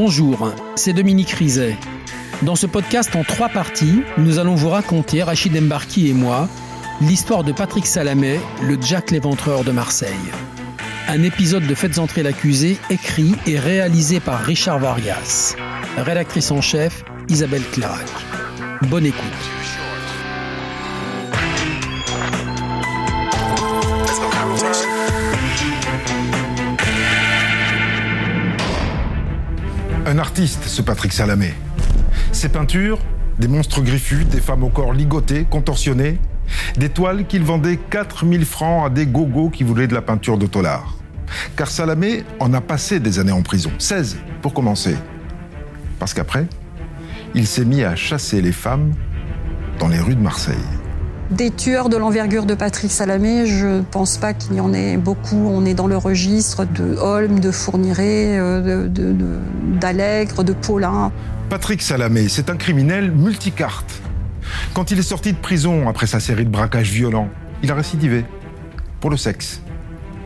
Bonjour, c'est Dominique Rizet. Dans ce podcast en trois parties, nous allons vous raconter, Rachid Embarki et moi, l'histoire de Patrick Salamé, le Jack l'éventreur de Marseille. Un épisode de Faites entrer l'accusé écrit et réalisé par Richard Vargas. Rédactrice en chef, Isabelle Clarac. Bonne écoute. Artiste, ce Patrick Salamé. Ses peintures, des monstres griffus, des femmes au corps ligoté, contorsionnées, des toiles qu'il vendait 4000 francs à des gogos qui voulaient de la peinture de Tollard. Car Salamé en a passé des années en prison, 16 pour commencer. Parce qu'après, il s'est mis à chasser les femmes dans les rues de Marseille. Des tueurs de l'envergure de Patrick Salamé, je ne pense pas qu'il y en ait beaucoup. On est dans le registre de Holm, de Fourniret, euh, d'Allègre, de, de Paulin. Patrick Salamé, c'est un criminel multicarte. Quand il est sorti de prison après sa série de braquages violents, il a récidivé pour le sexe.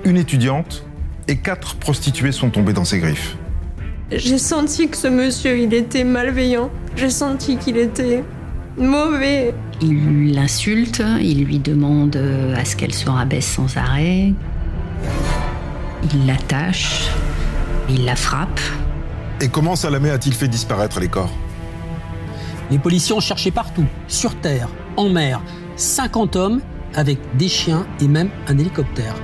Une étudiante et quatre prostituées sont tombées dans ses griffes. J'ai senti que ce monsieur, il était malveillant. J'ai senti qu'il était mauvais. Il l'insulte, il lui demande à ce qu'elle se rabaisse sans arrêt. Il l'attache, il la frappe. Et comment Salamé a-t-il fait disparaître les corps? Les policiers ont cherché partout, sur terre, en mer, 50 hommes avec des chiens et même un hélicoptère.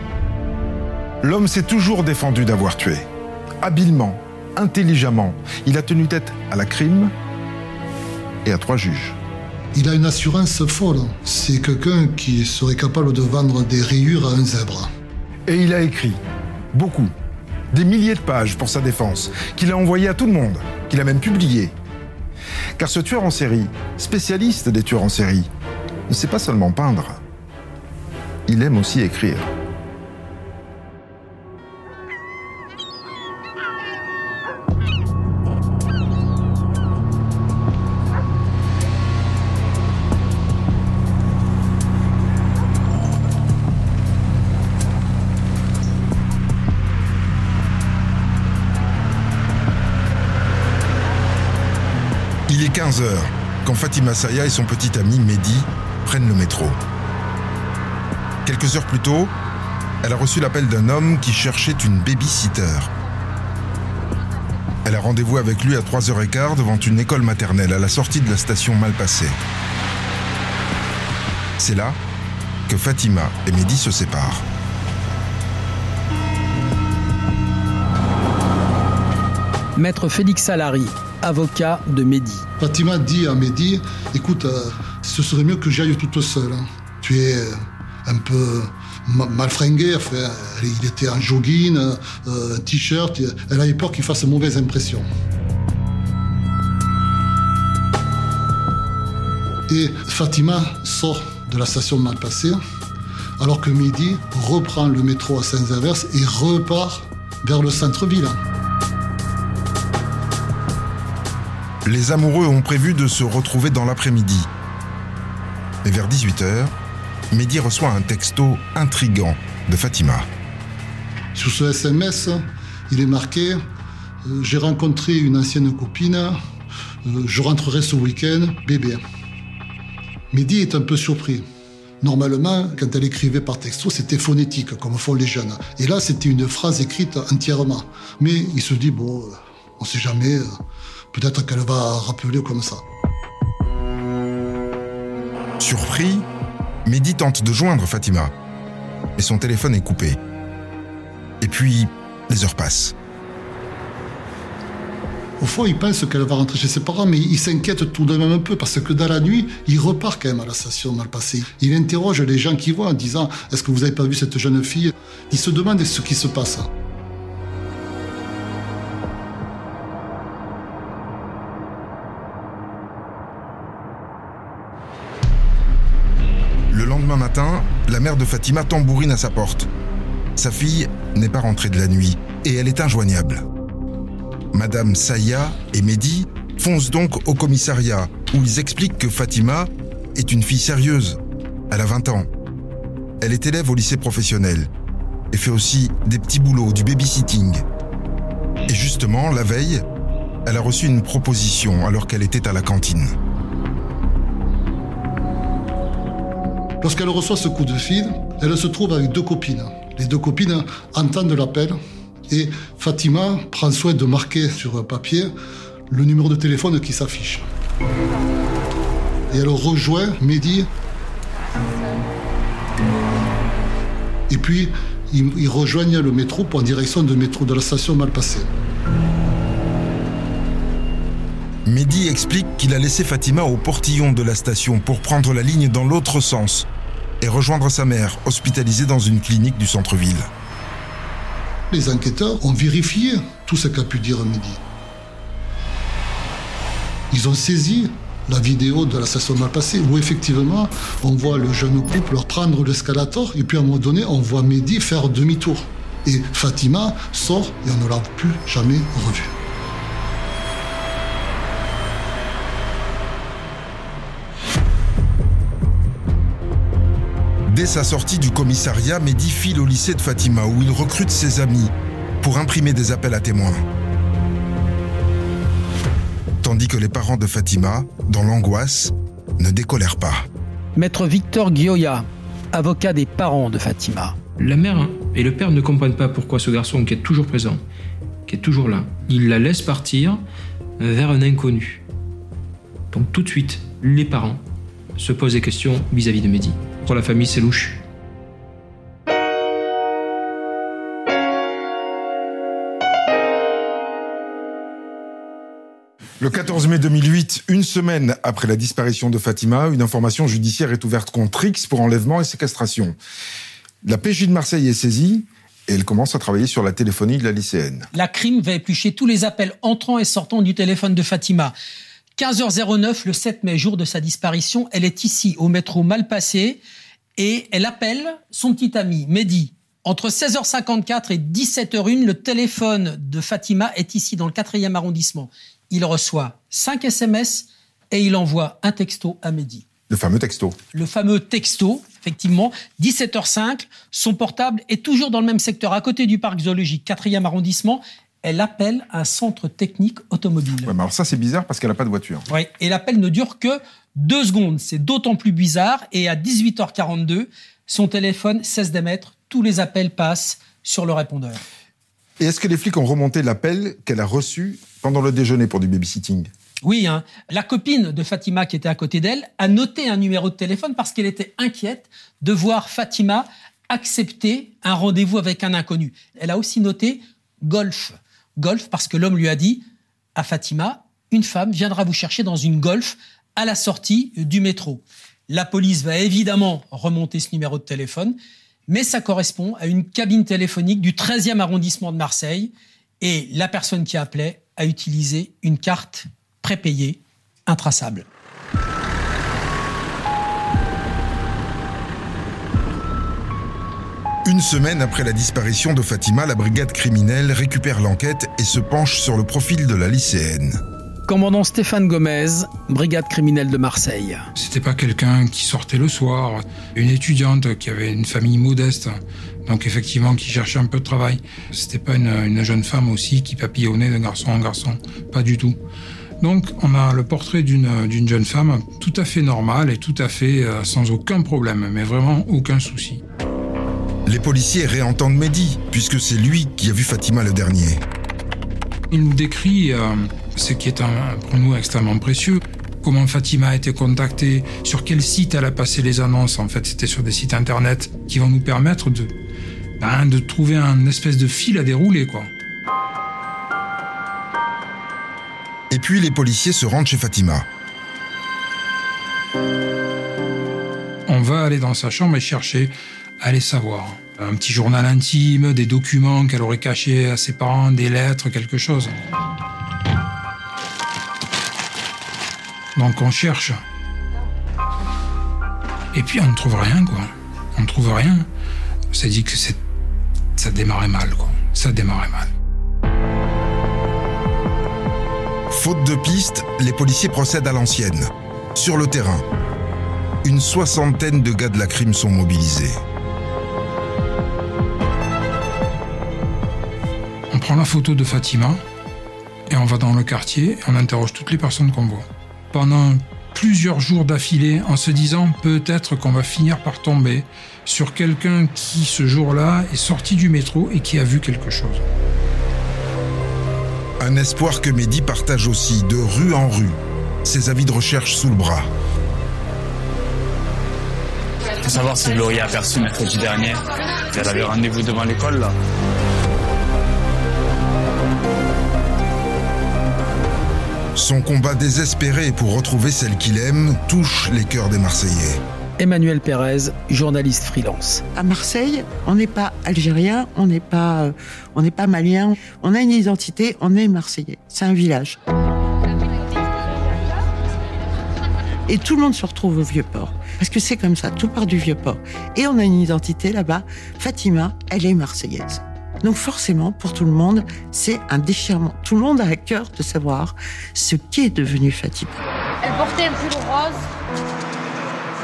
L'homme s'est toujours défendu d'avoir tué. Habilement, intelligemment, il a tenu tête à la crime et à trois juges. Il a une assurance folle. C'est quelqu'un qui serait capable de vendre des rayures à un zèbre. Et il a écrit, beaucoup, des milliers de pages pour sa défense, qu'il a envoyé à tout le monde, qu'il a même publié. Car ce tueur en série, spécialiste des tueurs en série, ne sait pas seulement peindre, il aime aussi écrire. Est 15h quand Fatima Saya et son petit ami Mehdi prennent le métro. Quelques heures plus tôt, elle a reçu l'appel d'un homme qui cherchait une baby-sitter. Elle a rendez-vous avec lui à 3h15 devant une école maternelle à la sortie de la station Malpassé. C'est là que Fatima et Mehdi se séparent. Maître Félix Salari, avocat de Mehdi. Fatima dit à Mehdi Écoute, euh, ce serait mieux que j'aille toute seule. hein. Tu es euh, un peu ma- mal fringué. Enfin, il était en jogging, euh, un t-shirt. Elle avait peur qu'il fasse mauvaise impression. Et Fatima sort de la station mal passée, alors que Mehdi reprend le métro à Saint-Zavers et repart vers le centre-ville. Les amoureux ont prévu de se retrouver dans l'après-midi. Mais vers 18h, Mehdi reçoit un texto intrigant de Fatima. Sur ce SMS, il est marqué euh, J'ai rencontré une ancienne copine, euh, je rentrerai ce week-end, bébé. Mehdi est un peu surpris. Normalement, quand elle écrivait par texto, c'était phonétique, comme font les jeunes. Et là, c'était une phrase écrite entièrement. Mais il se dit Bon, euh, on sait jamais, peut-être qu'elle va rappeler comme ça. Surpris, Mehdi tente de joindre Fatima. Mais son téléphone est coupé. Et puis, les heures passent. Au fond, il pense qu'elle va rentrer chez ses parents, mais il s'inquiète tout de même un peu parce que dans la nuit, il repart quand même à la station mal passée. Il interroge les gens qui voient en disant Est-ce que vous n'avez pas vu cette jeune fille? Il se demande ce qui se passe. Lendemain matin, la mère de Fatima tambourine à sa porte. Sa fille n'est pas rentrée de la nuit et elle est injoignable. Madame Saya et Mehdi foncent donc au commissariat où ils expliquent que Fatima est une fille sérieuse. Elle a 20 ans. Elle est élève au lycée professionnel et fait aussi des petits boulots, du babysitting. Et justement, la veille, elle a reçu une proposition alors qu'elle était à la cantine. Lorsqu'elle reçoit ce coup de fil, elle se trouve avec deux copines. Les deux copines entendent l'appel et Fatima prend soin de marquer sur papier le numéro de téléphone qui s'affiche. Et elle rejoint Mehdi. Et puis, ils, rejoignent le métro en direction de, métro, de la station Malpassé. Mehdi explique qu'il a laissé Fatima au portillon de la station pour prendre la ligne dans l'autre sens et rejoindre sa mère, hospitalisée dans une clinique du centre-ville. Les enquêteurs ont vérifié tout ce qu'a pu dire Mehdi. Ils ont saisi la vidéo de la station Malpassé où effectivement on voit le jeune couple prendre l'escalator et puis à un moment donné on voit Mehdi faire demi-tour. Et Fatima sort et on ne l'a plus jamais revue. Sa sortie du commissariat, Mehdi file au lycée de Fatima où il recrute ses amis pour imprimer des appels à témoins. Tandis que les parents de Fatima, dans l'angoisse, ne décolèrent pas. Maître Victor Gioia, avocat des parents de Fatima. La mère et le père ne comprennent pas pourquoi ce garçon qui est toujours présent, qui est toujours là, il la laisse partir vers un inconnu. Donc tout de suite, les parents se posent des questions vis-à-vis de Mehdi la famille, c'est louche. Le 14 mai 2008, une semaine après la disparition de Fatima, une information judiciaire est ouverte contre X pour enlèvement et séquestration. La PJ de Marseille est saisie et elle commence à travailler sur la téléphonie de la lycéenne. La crime va éplucher tous les appels entrants et sortants du téléphone de Fatima. 15h09, le 7 mai, jour de sa disparition, elle est ici, au métro Malpassé, et elle appelle son petit ami, Mehdi. Entre 16h54 et 17h01, le téléphone de Fatima est ici, dans le 4e arrondissement. Il reçoit 5 SMS et il envoie un texto à Mehdi. Le fameux texto. Le fameux texto, effectivement. 17h05, son portable est toujours dans le même secteur, à côté du parc zoologique, 4e arrondissement elle appelle un centre technique automobile. Ouais, mais alors ça, c'est bizarre parce qu'elle n'a pas de voiture. Oui, et l'appel ne dure que deux secondes. C'est d'autant plus bizarre. Et à 18h42, son téléphone cesse d'émettre. Tous les appels passent sur le répondeur. Et est-ce que les flics ont remonté l'appel qu'elle a reçu pendant le déjeuner pour du babysitting? Oui, hein. la copine de Fatima qui était à côté d'elle a noté un numéro de téléphone parce qu'elle était inquiète de voir Fatima accepter un rendez-vous avec un inconnu. Elle a aussi noté golf golf parce que l'homme lui a dit à Fatima, une femme viendra vous chercher dans une golf à la sortie du métro. La police va évidemment remonter ce numéro de téléphone, mais ça correspond à une cabine téléphonique du 13e arrondissement de Marseille et la personne qui appelait a utilisé une carte prépayée intraçable. Une semaine après la disparition de Fatima, la brigade criminelle récupère l'enquête et se penche sur le profil de la lycéenne. Commandant Stéphane Gomez, brigade criminelle de Marseille. C'était pas quelqu'un qui sortait le soir, une étudiante qui avait une famille modeste, donc effectivement qui cherchait un peu de travail. C'était pas une, jeune femme aussi qui papillonnait de garçon en garçon, pas du tout. Donc on a le portrait d'une jeune femme tout à fait normale et tout à fait euh, sans aucun problème, mais vraiment aucun souci. Les policiers réentendent Mehdi, puisque c'est lui qui a vu Fatima le dernier. Il nous décrit euh, ce qui est pour nous extrêmement précieux. Comment Fatima a été contactée, sur quel site elle a passé les annonces. En fait, c'était sur des sites internet qui vont nous permettre de, ben, de trouver un espèce de fil à dérouler, quoi. Et puis les policiers se rendent chez Fatima. On va aller dans sa chambre et chercher Allez savoir. Un petit journal intime, des documents qu'elle aurait cachés à ses parents, des lettres, quelque chose. Donc on cherche. Et puis on ne trouve rien, quoi. On ne trouve rien. On s'est dit que ça démarrait mal, quoi. Ça démarrait mal. Faute de piste, les policiers procèdent à l'ancienne. Sur le terrain, une soixantaine de gars de la crime sont mobilisés. Prend la photo de Fatima, et on va dans le quartier et on interroge toutes les personnes qu'on voit. Pendant plusieurs jours d'affilée en se disant peut-être qu'on va finir par tomber sur quelqu'un qui ce jour-là est sorti du métro et qui a vu quelque chose. Un espoir que Mehdi partage aussi de rue en rue, ses avis de recherche sous le bras. Faut savoir si Gloria a aperçu mercredi dernier. Elle avait rendez-vous devant l'école là. Son combat désespéré pour retrouver celle qu'il aime touche les cœurs des Marseillais. Emmanuel Pérez, journaliste freelance. À Marseille, on n'est pas algérien, on n'est pas, euh, on n'est pas malien. On a une identité, on est marseillais. C'est un village. Et tout le monde se retrouve au Vieux-Port. Parce que c'est comme ça, tout part du Vieux-Port. Et on a une identité là-bas. Fatima, elle est marseillaise. Donc forcément, pour tout le monde, c'est un déchirement. Tout le monde a à cœur de savoir ce qu'est devenu Fatima. Elle portait un pull rose,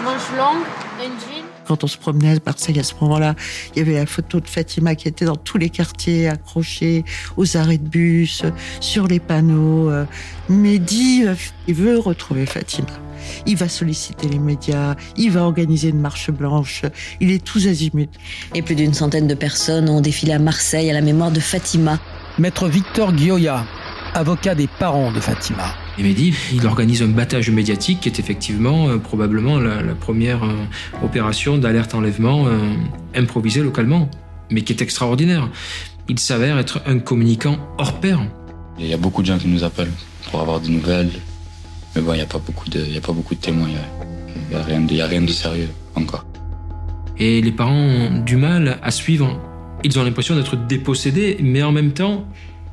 manche longue, un jean. Quand on se promenait à Marseille à ce moment-là, il y avait la photo de Fatima qui était dans tous les quartiers, accrochée aux arrêts de bus, sur les panneaux. Mehdi, euh, il veut retrouver Fatima. Il va solliciter les médias, il va organiser une marche blanche, il est tous azimuts. Et plus d'une centaine de personnes ont défilé à Marseille à la mémoire de Fatima. Maître Victor Guioya, avocat des parents de Fatima. Et Mehdi, il organise un battage médiatique qui est effectivement euh, probablement la, la première euh, opération d'alerte enlèvement euh, improvisée localement, mais qui est extraordinaire. Il s'avère être un communicant hors pair. Il y a beaucoup de gens qui nous appellent pour avoir des nouvelles. Mais bon, il n'y a, pas beaucoup de- y a pas beaucoup de témoins. Il n'y a, rien de- il y a rien de sérieux encore. Et les parents ont du mal à suivre. Ils ont l'impression d'être dépossédés, mais en même temps,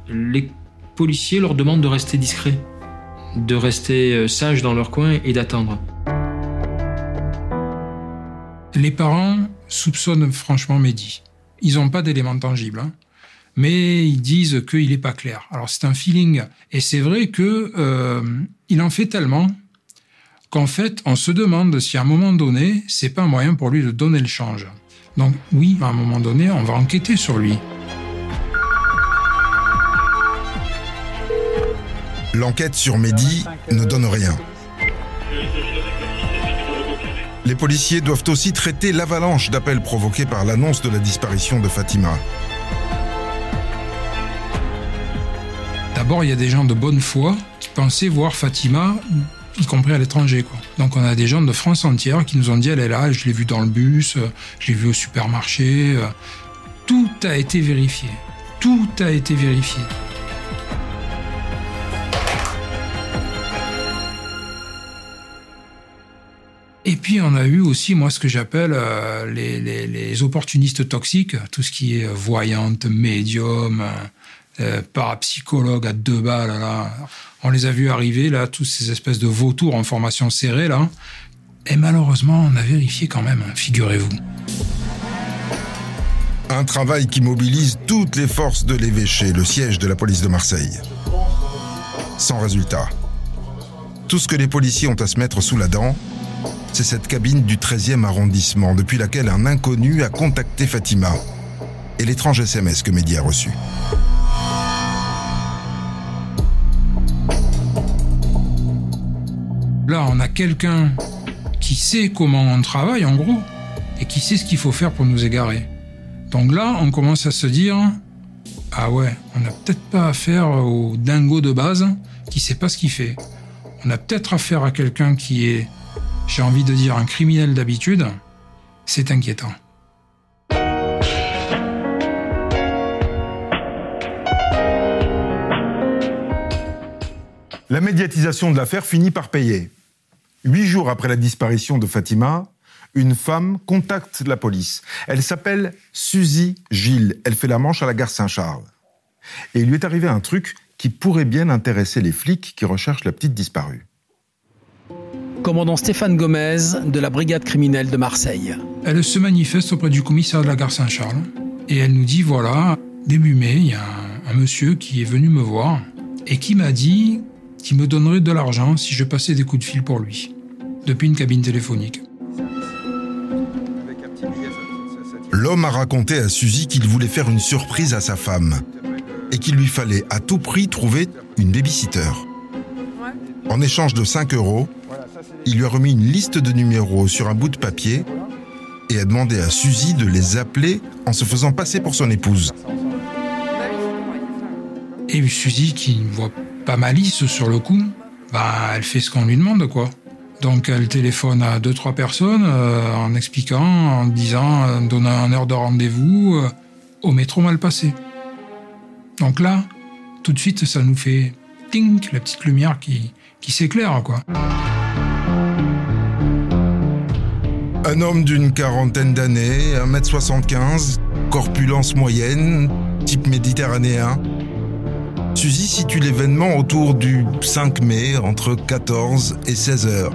les policiers leur demandent de rester discrets, de rester euh, sages dans leur coin et d'attendre. Les parents soupçonnent franchement Mehdi. Ils n'ont pas d'éléments tangibles, hein. mais ils disent qu'il n'est pas clair. Alors c'est un feeling, et c'est vrai que euh, il en fait tellement qu'en fait on se demande si à un moment donné c'est pas un moyen pour lui de donner le change. Donc oui, à un moment donné, on va enquêter sur lui. L'enquête sur Mehdi ne donne rien. Les policiers doivent aussi traiter l'avalanche d'appels provoqués par l'annonce de la disparition de Fatima. D'abord, il y a des gens de bonne foi qui pensaient voir Fatima, y compris à l'étranger. Donc on a des gens de France entière qui nous ont dit elle est là, je l'ai vue dans le bus, euh, je l'ai vue au supermarché. euh. Tout a été vérifié. Tout a été vérifié. Et puis on a eu aussi, moi, ce que j'appelle euh, les, opportunistes toxiques, tout ce qui est euh, voyante, médium, euh, parapsychologue à deux balles. On les a vus arriver, là, tous ces espèces de vautours en formation serrée, là. Et malheureusement, on a vérifié quand même, hein, figurez-vous. Un travail qui mobilise toutes les forces de l'évêché, le siège de la police de Marseille. Sans résultat. Tout ce que les policiers ont à se mettre sous la dent, c'est cette cabine du 13e arrondissement, depuis laquelle un inconnu a contacté Fatima, et l'étrange SMS que Mehdi a reçu. Là, on a quelqu'un qui sait comment on travaille, en gros, et qui sait ce qu'il faut faire pour nous égarer. Donc là, on commence à se dire, ah ouais, on n'a peut-être pas affaire au dingo de base qui sait pas ce qu'il fait. On a peut-être affaire à quelqu'un qui est, j'ai envie de dire, un criminel d'habitude. C'est inquiétant. La médiatisation de l'affaire finit par payer. Huit jours après la disparition de Fatima, une femme contacte la police. Elle s'appelle Suzy Gilles. Elle fait la manche à la gare Saint-Charles. Et il lui est arrivé un truc qui pourrait bien intéresser les flics qui recherchent la petite disparue. Commandant Stéphane Gomez de la brigade criminelle de Marseille. Elle se manifeste auprès du commissaire de la gare Saint-Charles et elle nous dit voilà, début mai, il y a un, un monsieur qui est venu me voir et qui m'a dit qu'il me donnerait de l'argent si je passais des coups de fil pour lui, depuis une cabine téléphonique. L'homme a raconté à Suzy qu'il voulait faire une surprise à sa femme et qu'il lui fallait à tout prix trouver une babysitter. En échange de 5 euros, il lui a remis une liste de numéros sur un bout de papier et a demandé à Suzy de les appeler en se faisant passer pour son épouse. Et Suzy, qui ne voit pas malice sur le coup, bah, elle fait ce qu'on lui demande, quoi. Donc elle téléphone à deux trois personnes euh, en expliquant, en disant, en donnant un heure de rendez-vous euh, au métro mal passé. Donc là, tout de suite, ça nous fait tink, la petite lumière qui, qui s'éclaire, quoi. Un homme d'une quarantaine d'années, 1m75, corpulence moyenne, type méditerranéen. Suzy situe l'événement autour du 5 mai, entre 14 et 16 heures.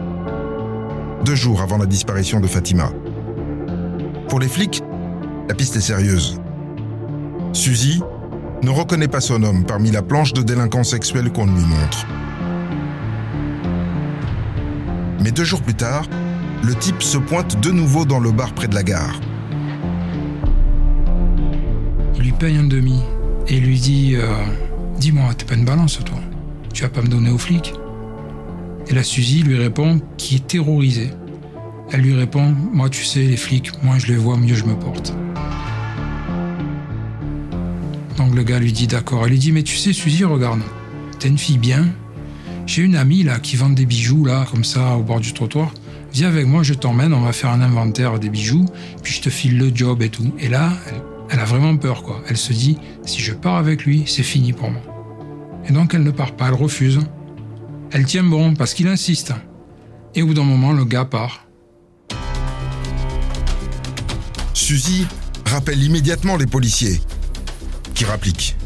Deux jours avant la disparition de Fatima. Pour les flics, la piste est sérieuse. Suzy ne reconnaît pas son homme parmi la planche de délinquants sexuels qu'on lui montre. Mais deux jours plus tard, le type se pointe de nouveau dans le bar près de la gare. Il lui paye un demi et lui dit euh, Dis-moi, t'es pas une balance, toi Tu vas pas me donner aux flics Et la Suzy lui répond qui est terrorisée. Elle lui répond Moi, tu sais, les flics, moins je les vois, mieux je me porte. Donc le gars lui dit D'accord. Elle lui dit Mais tu sais, Suzy, regarde, t'es une fille bien. J'ai une amie là qui vend des bijoux là, comme ça, au bord du trottoir. Viens avec moi, je t'emmène, on va faire un inventaire des bijoux, puis je te file le job et tout. Et là, elle, a vraiment peur, quoi. Elle se dit, si je pars avec lui, c'est fini pour moi. Et donc elle ne part pas, elle refuse. Elle tient bon parce qu'il insiste. Et au bout d'un moment, le gars part. Suzy rappelle immédiatement les policiers, qui rappliquent.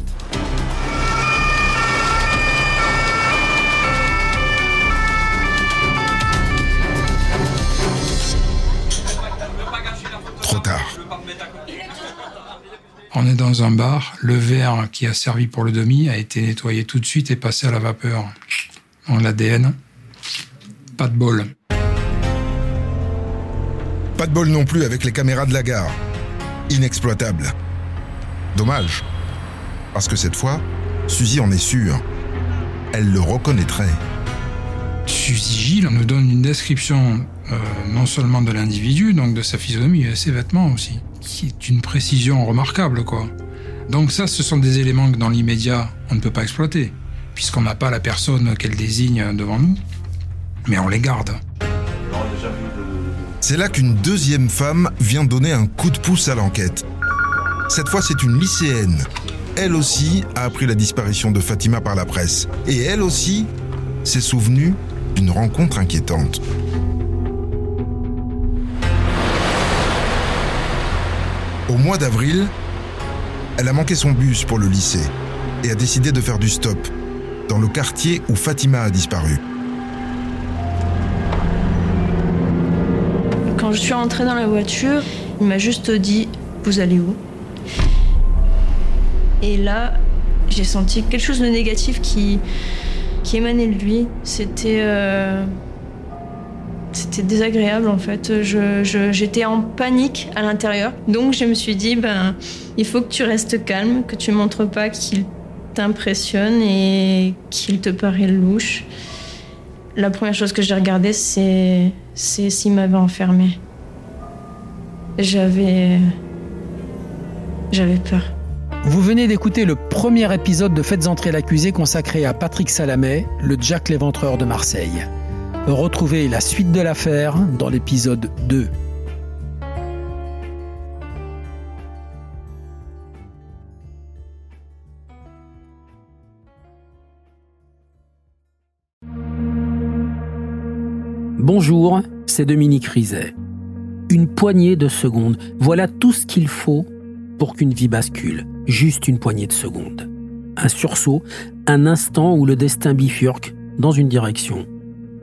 On est dans un bar, le verre qui a servi pour le demi a été nettoyé tout de suite et passé à la vapeur. En l'ADN, pas de bol. Pas de bol non plus avec les caméras de la gare. Inexploitable. Dommage. Parce que cette fois, Suzy en est sûre. Elle le reconnaîtrait. Suzy Gilles nous donne une description euh, non seulement de l'individu, donc de sa physionomie, mais de ses vêtements aussi, qui est une précision remarquable, quoi. Donc ça, ce sont des éléments que dans l'immédiat, on ne peut pas exploiter, puisqu'on n'a pas la personne qu'elle désigne devant nous, mais on les garde. C'est là qu'une deuxième femme vient donner un coup de pouce à l'enquête. Cette fois, c'est une lycéenne. Elle aussi a appris la disparition de Fatima par la presse. Et elle aussi s'est souvenue d'une rencontre inquiétante. Au mois d'avril, elle a manqué son bus pour le lycée et a décidé de faire du stop dans le quartier où Fatima a disparu. Quand je suis rentrée dans la voiture, il m'a juste dit Vous allez où? Et là, j'ai senti quelque chose de négatif qui, émanait de lui. C'était. euh, C'était désagréable en fait. Je- J'étais en panique à l'intérieur. Donc je me suis dit ben, il faut que tu restes calme, que tu montres pas qu'il t'impressionne et qu'il te paraît louche. La première chose que j'ai regardée, c'est s'il m'avait enfermé. J'avais. J'avais peur. Vous venez d'écouter le premier épisode de Faites entrer l'accusé consacré à Patrick Salamet, le Jack l'éventreur de Marseille. Retrouvez la suite de l'affaire dans l'épisode 2. Bonjour, c'est Dominique Rizet. Une poignée de secondes, voilà tout ce qu'il faut pour qu'une vie bascule. Juste une poignée de secondes. Un sursaut, un instant où le destin bifurque dans une direction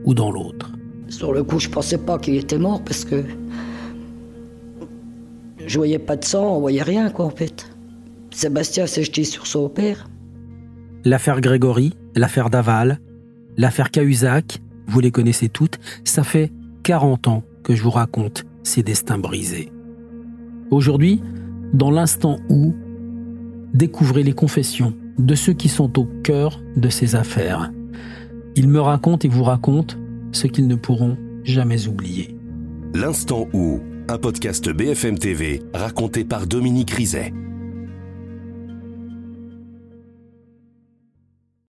ou dans l'autre. Sur le coup, je pensais pas qu'il était mort parce que je voyais pas de sang, on voyait rien quoi en fait. Sébastien s'est jeté sur son père. L'affaire Grégory, l'affaire Daval, l'affaire Cahuzac, vous les connaissez toutes, ça fait 40 ans que je vous raconte ces destins brisés. Aujourd'hui, dans l'instant où, découvrez les confessions de ceux qui sont au cœur de ces affaires. Ils me racontent et vous racontent ce qu'ils ne pourront jamais oublier. L'instant où, un podcast BFM TV raconté par Dominique Rizet.